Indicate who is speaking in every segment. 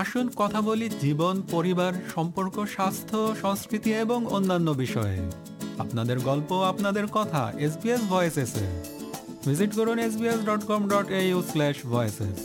Speaker 1: আসুন কথা বলি জীবন, পরিবার, সম্পর্ক, স্বাস্থ্য, সংস্কৃতি এবং অন্যান্য বিষয়ে। আপনাদের গল্প, আপনাদের কথা এসবিএস ভয়েসেস ভিজিট করুন SBS dot com dot A U slash voices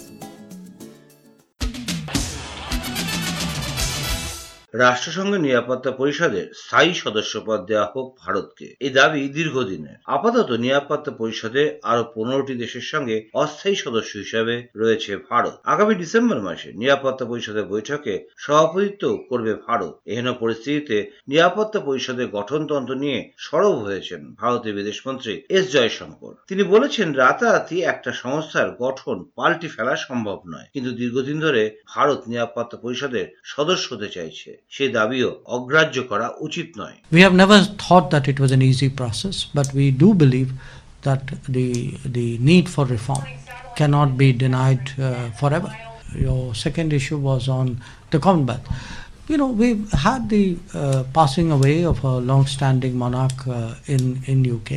Speaker 2: রাষ্ট্রসংঘ নিরাপত্তা পরিষদের স্থায়ী সদস্য পদ দেওয়া হোক ভারতকে। এই দাবি দীর্ঘদিনের। আপাতত নিরাপত্তা পরিষদে আরও পনেরোটি দেশের সঙ্গে অস্থায়ী সদস্য হিসেবে রয়েছে ভারত। আগামী ডিসেম্বর মাসে নিরাপত্তা পরিষদের বৈঠকে সভাপতিত্ব করবে ভারত। এহেন পরিস্থিতিতে নিরাপত্তা পরিষদের গঠনতন্ত্র নিয়ে সরব হয়েছেন ভারতের বিদেশমন্ত্রী এস জয়শঙ্কর। তিনি বলেছেন, রাতারাতি একটা সংস্থার গঠন পাল্টি ফেলা সম্ভব নয়। কিন্তু দীর্ঘদিন ধরে ভারত নিরাপত্তা পরিষদের সদস্য হতে চাইছে। সে দাবিও অগ্রাহ্য করা উচিত নয়
Speaker 3: We have never thought that it was an easy process, but we do believe that the the need for reform cannot be denied uh, forever. Your second issue was on the Commonwealth. You know, we've had the uh, passing away of a long-standing monarch uh, in in UK.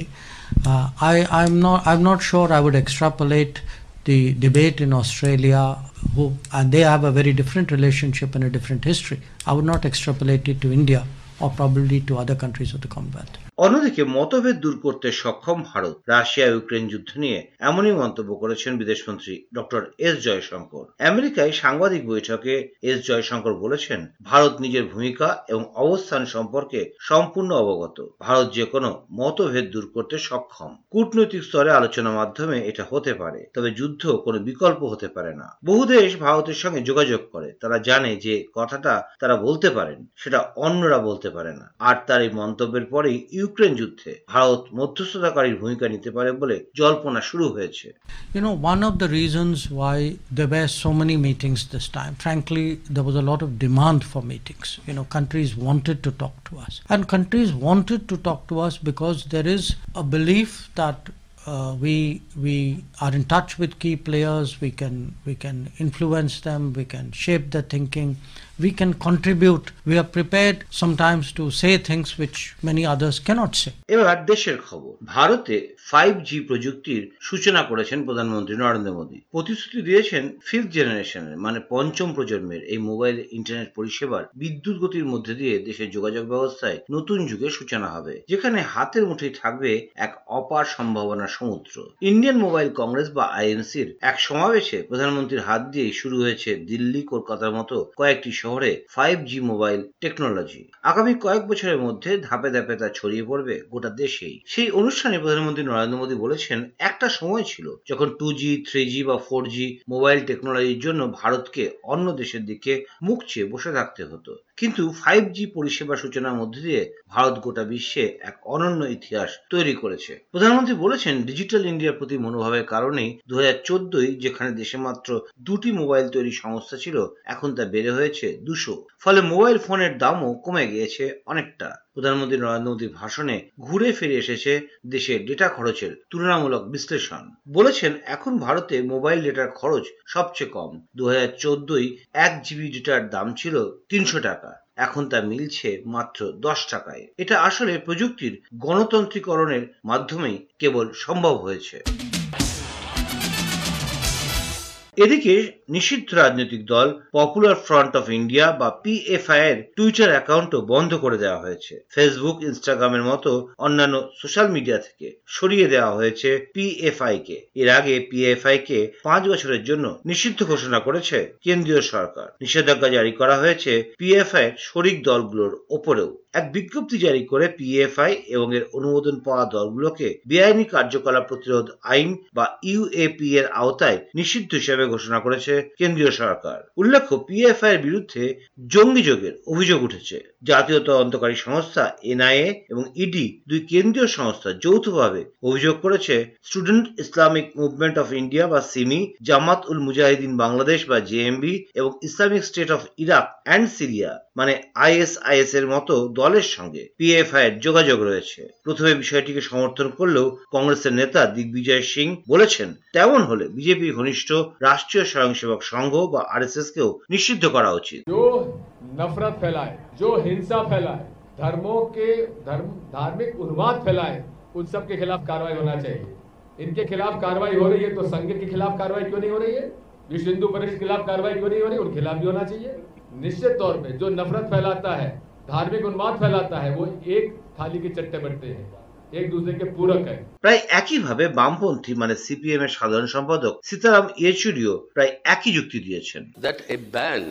Speaker 3: Uh, I I'm not I'm not sure I would extrapolate the debate in Australia, who and they have a very different relationship and a different history. I would not extrapolate it to India or probably to other countries of the Commonwealth.
Speaker 2: অন্যদিকে মতভেদ দূর করতে সক্ষম Bharat. Russia Ukraine যুদ্ধ নিয়ে এমনই মন্তব্য করেছেন বিদেশমন্ত্রী ডক্টর এস জয়শঙ্কর। আমেরিকায় সাংবাদিক বৈঠকে এস জয়শঙ্কর বলেছেন, ভারত নিজের ভূমিকা এবং অবস্থান সম্পর্কে সম্পূর্ণ অবগত। ভারত যে কোনো মতভেদ দূর করতে সক্ষম। কূটনৈতিক স্তরে আলোচনার মাধ্যমে এটা হতে পারে, তবে যুদ্ধ কোনো বিকল্প হতে পারে না। বহু দেশ ভারতের সঙ্গে যোগাযোগ করে। তারা জানে যে কথাটা তারা বলতে পারেন, সেটা অন্যরা বলতে পারে না। আর তার এই মন্তব্যের পরেই ইউক্রেন যুদ্ধে ভারত মধ্যস্থতাকারীর ভূমিকা নিতে পারে বলে জল্পনা শুরু হয়েছে
Speaker 3: You know, one of the reasons why there were so many meetings this time, frankly, there was a lot of demand for meetings. You know, countries wanted to talk to us. And countries wanted to talk to us because there is a belief that uh, we we are in touch with key players. We can we can influence them. We can shape their thinking. We can contribute. We are prepared sometimes to say things which many others cannot say.
Speaker 2: এবার দেশের খবর ভারতে five G প্রযুক্তির সূচনা করেছেন প্রধানমন্ত্রী নরেন্দ্র মোদী প্রতিশ্রুতি দিয়েছেন ফিফথ জেনারেশনের মানে পঞ্চম প্রজন্মের এই মোবাইল ইন্টারনেট পরিষেবার বিদ্যুৎ গতির মধ্যে দিয়ে দেশের যোগাযোগ ব্যবস্থায় নতুন যুগের সূচনা হবে, যেখানে হাতের মুঠোয় থাকবে এক অপার সম্ভাবনার সমুদ্র ইন্ডিয়ান মোবাইল কংগ্রেস বা আইএনসির এক সমাবেশে প্রধানমন্ত্রীর হাত দিয়েই শুরু হয়েছে দিল্লি কলকাতার মতো কয়েকটি শহরে ফাইভ জি মোবাইল টেকনোলজি আগামী কয়েক বছরের মধ্যে ধাপে ধাপে তা ছড়িয়ে পড়বে গোটা দেশেই। সেই অনুষ্ঠানে প্রধানমন্ত্রী নরেন্দ্র মোদী বলেছেন, একটা সময় ছিল যখন টু জি থ্রি জি বা ফোর জি মোবাইল টেকনোলজির জন্য ভারতকে অন্য দেশের দিকে মুখ চেয়ে বসে থাকতে হতো। কিন্তু ফাইভ জি পরিষেবা সূচনার মধ্যে দিয়ে ভারত গোটা বিশ্বে এক অনন্য ইতিহাস তৈরি করেছে। প্রধানমন্ত্রী বলেছেন ডিজিটাল ইন্ডিয়ার প্রতি মনোভাবের কারণেই দু হাজার যেখানে দেশে মাত্র দুটি মোবাইল তৈরি সংস্থা ছিল, এখন তা বেড়ে হয়েছে দুশো। ফলে মোবাইল ফোনের দামও কমে গিয়েছে অনেকটা। প্রধানমন্ত্রী নরেন্দ্র মোদীর ভাষণে ঘুরে ফিরে এসেছে দেশের ডেটা খরচের তুলনামূলক বিশ্লেষণ। বলেছেন, এখন ভারতে মোবাইল ডেটার খরচ সবচেয়ে কম। দু হাজার চোদ্দই এক জিবি ডেটার দাম ছিল তিনশো টাকা। এখন তা মিলছে মাত্র দশ টাকায়। এটা আসলে প্রযুক্তির গণতন্ত্রীকরণের মাধ্যমেই কেবল সম্ভব হয়েছে। এদিকে নিষিদ্ধ রাজনৈতিক দল পপুলার ফ্রন্ট অফ ইন্ডিয়া বা পিএফআই এর টুইটার অ্যাকাউন্টও বন্ধ করে দেওয়া হয়েছে। ফেসবুক ইনস্টাগ্রামের মতো অন্যান্য সোশ্যাল মিডিয়া থেকে সরিয়ে দেওয়া হয়েছে পিএফআই কে। এর আগে পিএফআই কে পাঁচ বছরের জন্য নিষিদ্ধ ঘোষণা করেছে কেন্দ্রীয় সরকার। নিষেধাজ্ঞা জারি করা হয়েছে পিএফআই এর শরিক দলগুলোর ওপরেও। এক বিজ্ঞপ্তি জারি করে পিএফআই এবং এর অনুমোদন পাওয়া দলগুলোকে বেআইনি কার্যকলাপ প্রতিরোধ আইন বা ইউএপি এর আওতায় নিষিদ্ধ হিসেবে ঘোষণা করেছে কেন্দ্রীয় সরকার। উল্লেখ্য পিএফআই এর বিরুদ্ধে জঙ্গি যোগের অভিযোগ উঠেছে। জাতীয় তদন্তকারী সংস্থা, এনআইএ এবং ইডি দুই কেন্দ্রীয় সংস্থা যৌথভাবে অভিযোগ করেছে, student Islamic movement of India বা সিমি, জামাত উল মুজাহিদিন বাংলাদেশ বা জেএমবি এবং Islamic state of Iraq and Syria মানে আইএসআইএস এর মতো দলের সঙ্গে পিএফআই এর যোগাযোগ রয়েছে। প্রথমে বিষয়টিকে সমর্থন করলেও কংগ্রেসের নেতা দিগ্বিজয় সিং বলেছেন, তেমন হলে বিজেপি ঘনিষ্ঠ রাষ্ট্রীয় স্বয়ংসেবক সংঘ বা আরএসএস কেও নিষিদ্ধ করা উচিত।
Speaker 4: नफरत फैलाए, जो हिंसा फैलाए, धर्मों के धर्म, धार्मिक उन्माद फैलाए, उन सब के खिलाफ कार्रवाई होना चाहिए। इनके खिलाफ कार्रवाई हो रही है तो संघ के खिलाफ कार्रवाई क्यों नहीं हो रही है? विश्व हिंदू परिषद के खिलाफ कार्रवाई क्यों नहीं हो रही? उनके खिलाफ भी होना चाहिए। निश्चित तौर पर जो नफरत फैलाता है, धार्मिक उन्माद फैलाता है, वो एक थाली के चट्टे बढ़ते हैं। एक दूसरे के पूरक है
Speaker 2: প্রায় একইভাবে বামপন্থী মানে সিপিএম এর সাধারণ সম্পাদক সীতারাম ইয়েচুরিও প্রায় একই যুক্তি দিয়েছেন
Speaker 5: that a ban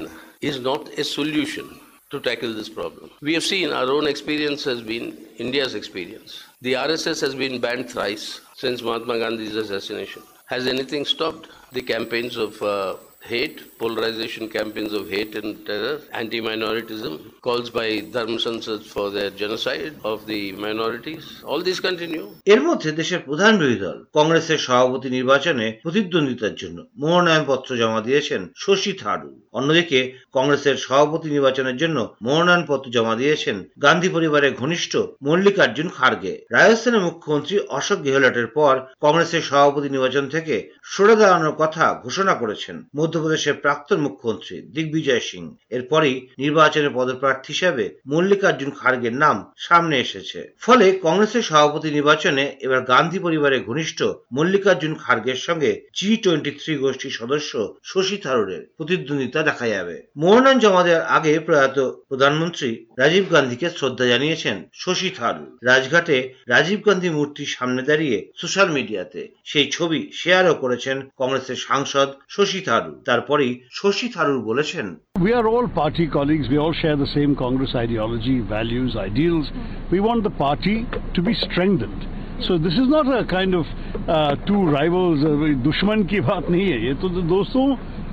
Speaker 5: is not a solution to tackle this problem. We have seen our own experience has been India's experience. The RSS has been banned thrice since Mahatma Gandhi's assassination. Has anything stopped the campaigns of uh, hate, polarization campaigns of hate and terror, anti-minoritism, calls by Dharma Sansad for their genocide of the minorities? All these continue.
Speaker 2: এর মধ্যে দেশের প্রধান বিরোধী দল কংগ্রেসের সভাপতি নির্বাচনে প্রতিদ্বন্দ্বিতার জন্য মনোনয়নপত্র জমা দিয়েছেন শশী থারুর অন্যদিকে কংগ্রেসের সভাপতি নির্বাচনের জন্য মনোনয়নপত্র জমা দিয়েছেন গান্ধী পরিবারের ঘনিষ্ঠ মল্লিকার্জুন খার্গে। রাজস্থানের মুখ্যমন্ত্রী অশোক গেহলটের পর কংগ্রেসের সভাপতি নির্বাচন থেকে সরে দাঁড়ানোর কথা ঘোষণা করেছেন মধ্যপ্রদেশের প্রাক্তন মুখ্যমন্ত্রী দিগ্বিজয় সিং। এরপরই নির্বাচনে পদপ্রার্থী হিসাবে মল্লিকার্জুন খার্গের নাম সামনে এসেছে। ফলে কংগ্রেসের সভাপতি নির্বাচনে এবার গান্ধী পরিবারের ঘনিষ্ঠ মল্লিকার্জুন খার্গের সঙ্গে জি টোয়েন্টি থ্রি গোষ্ঠীর সদস্য শশী থারুরের প্রতিদ্বন্দ্বিতা দেখা যাবে মনোনয়ন জমা দেওয়ার আগে প্রয়াত প্রধানমন্ত্রী রাজীব গান্ধীকে শ্রদ্ধা জানিয়েছেন শশী থারুর রাজঘাটে রাজীব গান্ধী মূর্তির সামনে দাঁড়িয়ে সোশ্যাল মিডিয়াতে সেই ছবি শেয়ারও করেছেন কংগ্রেসের সাংসদ শশী থারুর তারপরেই শশী থারুর বলেছেন
Speaker 6: We are all party colleagues. We all share the same Congress ideology, values, ideals. We want the party to be strengthened. So this is not a kind of uh, two rivals, uh, दुश्मन की बात नहीं है ये तो दोस्तों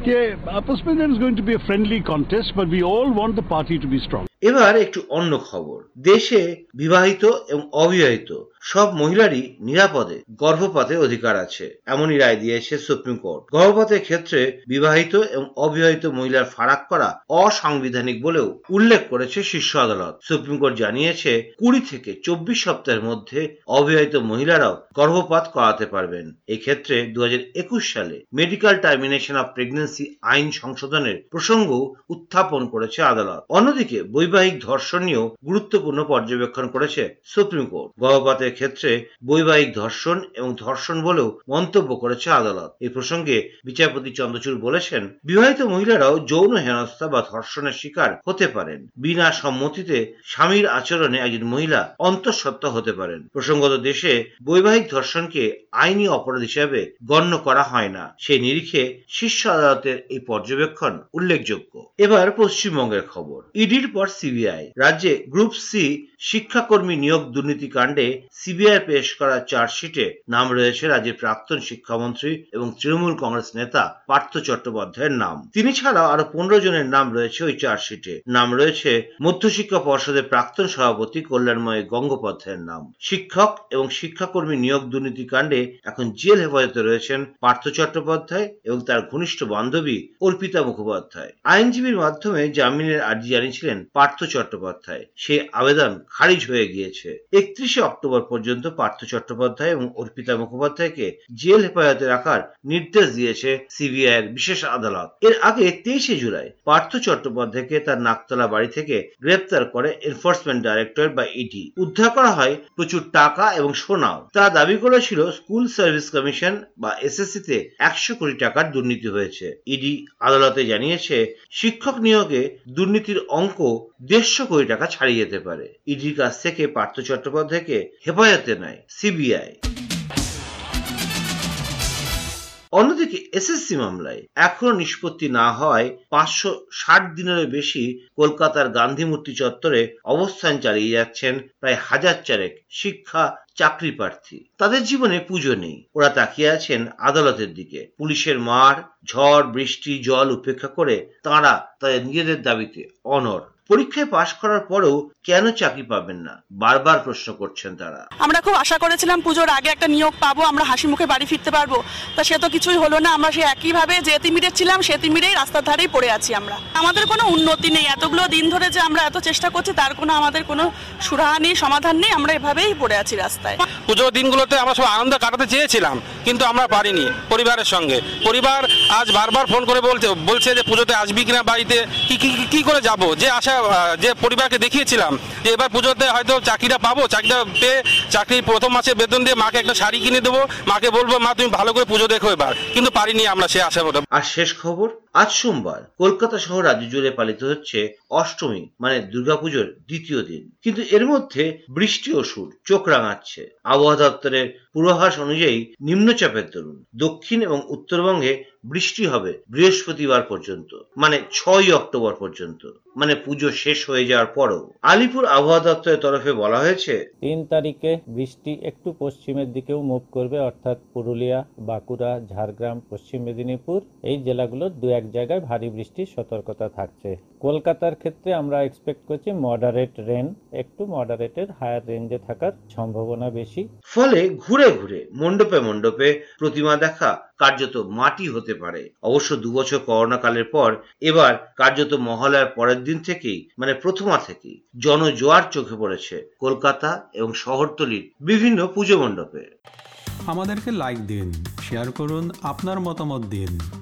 Speaker 6: Yeah, I suspect there is going to be a friendly contest, but we all want the party to be strong.
Speaker 2: এবার একটু অন্য খবর। দেশে বিবাহিত এবং অবিবাহিত সব মহিলারই নিরাপদে গর্ভপাতের অধিকার আছে, এমনই রায় দিয়েছে সুপ্রিম কোর্ট। গর্ভপাতের ক্ষেত্রে বিবাহিত এবং অবিবাহিত মহিলার ফারাক করা অসাংবিধানিক বলেও উল্লেখ করেছে শীর্ষ আদালত। সুপ্রিম কোর্ট জানিয়েছে, কুড়ি থেকে চব্বিশ সপ্তাহের মধ্যে অবিবাহিত মহিলারাও গর্ভপাত করাতে পারবেন। এক্ষেত্রে দু হাজার একুশ সালে মেডিকেল টার্মিনেশন অফ প্রেগনেন্সি আইন সংশোধনের প্রসঙ্গ উত্থাপন করেছে আদালত। অন্যদিকে বৈবাহিক ধর্ষণ নিয়েও গুরুত্বপূর্ণ পর্যবেক্ষণ করেছে সুপ্রিম কোর্ট। গর্ভপাতের ক্ষেত্রে বৈবাহিক ধর্ষণ এবং ধর্ষণ বলেও মন্তব্য করেছে আদালত। এই প্রসঙ্গে বিচারপতি চন্দ্রচূড় বলেছেন, বিবাহিত মহিলারাও যৌন হেনস্থা বা ধর্ষণের শিকার হতে পারেন। বিনা সম্মতিতে স্বামীর আচরণে একজন মহিলা অন্তঃসত্ত্বা হতে পারেন। প্রসঙ্গত দেশে বৈবাহিক ধর্ষণকে আইনি অপরাধ হিসাবে গণ্য করা হয় না। সেই নিরিখে শীর্ষ আদালতের এই পর্যবেক্ষণ উল্লেখযোগ্য। এবার পশ্চিমবঙ্গের খবর। ইডির পর সিবিআই। রাজ্যে গ্রুপ সি শিক্ষাকর্মী নিয়োগ দুর্নীতি কাণ্ডে সিবিআই পেশ করা চার্জশিটে নাম রয়েছে রাজ্যের প্রাক্তন শিক্ষামন্ত্রী এবং তৃণমূল কংগ্রেস নেতা পার্থ চট্টোপাধ্যায়ের নাম। তিনি ছাড়াও আরও পনেরো জনের নাম রয়েছে ওই চার্জশিটে। নাম রয়েছে মধ্যশিক্ষা পর্ষদের প্রাক্তন সভাপতি কল্যাণময় গঙ্গোপাধ্যায়ের নাম। শিক্ষক এবং শিক্ষাকর্মী নিয়োগ দুর্নীতি কাণ্ডে এখন জেল হেফাজতে রয়েছেন পার্থ চট্টোপাধ্যায় এবং তার ঘনিষ্ঠ বান্ধবী অর্পিতা মুখোপাধ্যায়। আইনজীবীর মাধ্যমে জামিনের আর্জি জানিয়েছিলেন পার্থ চট্টোপাধ্যায়। সেই আবেদন খারিজ হয়ে গিয়েছে। একত্রিশে অক্টোবর পর্যন্ত পার্থ চট্টোপাধ্যায় এবং অর্পিতা মুখোপাধ্যায়কে জেল হেফাজতে রাখার নির্দেশ দিয়েছে সিবিআই এর বিশেষ আদালত। এর আগে তেইশে জুলাই পার্থ চট্টোপাধ্যায়কে তার নাকতলা বাড়ি থেকে গ্রেপ্তার করে এনফোর্সমেন্ট ডাইরেক্টর বা ইডি। উদ্ধার করা হয় প্রচুর টাকা এবং সোনাও তা দাবি করেছিল স্কুল সার্ভিস কমিশন বা এসএসসি তে একশো কোটি টাকার দুর্নীতি হয়েছে। ইডি আদালতে জানিয়েছে, শিক্ষক নিয়োগে দুর্নীতির অঙ্ক দেড়শো কোটি টাকা ছাড়িয়ে যেতে পারে। ইডির কাছ থেকে পার্থ চট্টোপাধ্যায়কে হেফাজতে নেয় সিবিআই। অন্যদিকে এসএসসি মামলায় এখনও নিষ্পত্তি না হওয়ায় পাঁচশো ষাট দিনেরও বেশি কলকাতার গান্ধী মূর্তি চত্বরে অবস্থান চালিয়ে যাচ্ছেন প্রায় হাজার চারেক শিক্ষা চাকরি প্রার্থী। তাদের জীবনে পুজো নেই। ওরা তাকিয়ে আছেন আদালতের দিকে। পুলিশের মার, ঝড়, বৃষ্টি, জল উপেক্ষা করে তারা তাদের নিজেদের দাবিতে অনর পরীক্ষায় পাশ করার পরেও কেন চাকরি পাবেন না? বারবার প্রশ্ন করছেন তারা।
Speaker 7: আমরা খুব আশা করেছিলাম পুজোর আগে একটা নিয়োগ পাবো আমরা হাসি মুখে বাড়ি ফিরতে পারব। তা সে তো কিছুই হলো না আমরা সে একইভাবে যে তিমিরে ছিলাম সে তিমিরেই রাস্তার ধারেই পড়ে আছি আমরা। আমাদের কোনো উন্নতি নেই এতগুলো দিন ধরে যে আমরা এত চেষ্টা করছি তার কোনো আমাদের কোনো সুরাহা নেই সমাধান নেই আমরা এভাবেই পড়ে আছি রাস্তায়।
Speaker 8: পুজোর দিনগুলোতে আমরা সব আনন্দ কাটাতে চেয়েছিলাম কিন্তু আমরা পারিনি পরিবারের সঙ্গে। পরিবার আজ বারবার ফোন করে বলছে বলছে যে পুজোতে আসবি কিনা বাড়িতে কি কি কি- কি করে যাব? যে আশা আহ, যে পরিবারকে দেখিয়েছিলাম যে এবার পুজোতে হয়তো চাকরিটা পাবো চাকরিটা পেয়ে চাকরির প্রথম মাসে বেতন দিয়ে মাকে একটা শাড়ি কিনে দেবো। মাকে বলব মা তুমি ভালো করে পুজো দেখো এবার। কিন্তু পারিনি আমরা সে আশা
Speaker 2: আর শেষ খবর? আজ সোমবার কলকাতা সহ রাজ্য জুড়ে পালিত হচ্ছে অষ্টমী মানে দুর্গাপুজোর দ্বিতীয় দিন। কিন্তু এর মধ্যে বৃষ্টি ও সুর, চোখ রাঙাচ্ছে। আবহাওয়া দপ্তরের পূর্বাভাস অনুযায়ী নিম্নচাপের দরুন, দক্ষিণ এবং উত্তরবঙ্গে বৃষ্টি হবে বৃহস্পতিবার পর্যন্ত মানে ছয় অক্টোবর পর্যন্ত মানে পুজো শেষ হয়ে যাওয়ার পরও। আলিপুর আবহাওয়া দপ্তরের তরফে বলা হয়েছে,
Speaker 9: তিন তারিখে বৃষ্টি একটু পশ্চিমের দিকেও মুভ করবে, অর্থাৎ পুরুলিয়া, বাঁকুড়া, ঝাড়গ্রাম, পশ্চিম মেদিনীপুর, এই জেলাগুলোর দু এক জায়গায় ভারী বৃষ্টির সতর্কতা থাকছে। কলকাতার ক্ষেত্রে আমরা এক্সপেক্ট করছি মডারেট রেন একটু মডারেটের হায়ার রেঞ্জে থাকার সম্ভাবনা বেশি।
Speaker 2: ফলে ঘুরে ঘুরে মণ্ডপে মণ্ডপে প্রতিমা দেখা কার্যত মাটি হতে পারে। অবশ্য দুবছর করোনা কালের পর এবার কার্যত মহালয়ার পরের দিন থেকেই মানে প্রথমা থেকেই জনজোয়ার চোখে পড়েছে কলকাতা এবং শহরতলির বিভিন্ন পুজো মণ্ডপে।
Speaker 1: আমাদেরকে লাইক দিন শেয়ার করুন আপনার মতামত দিন।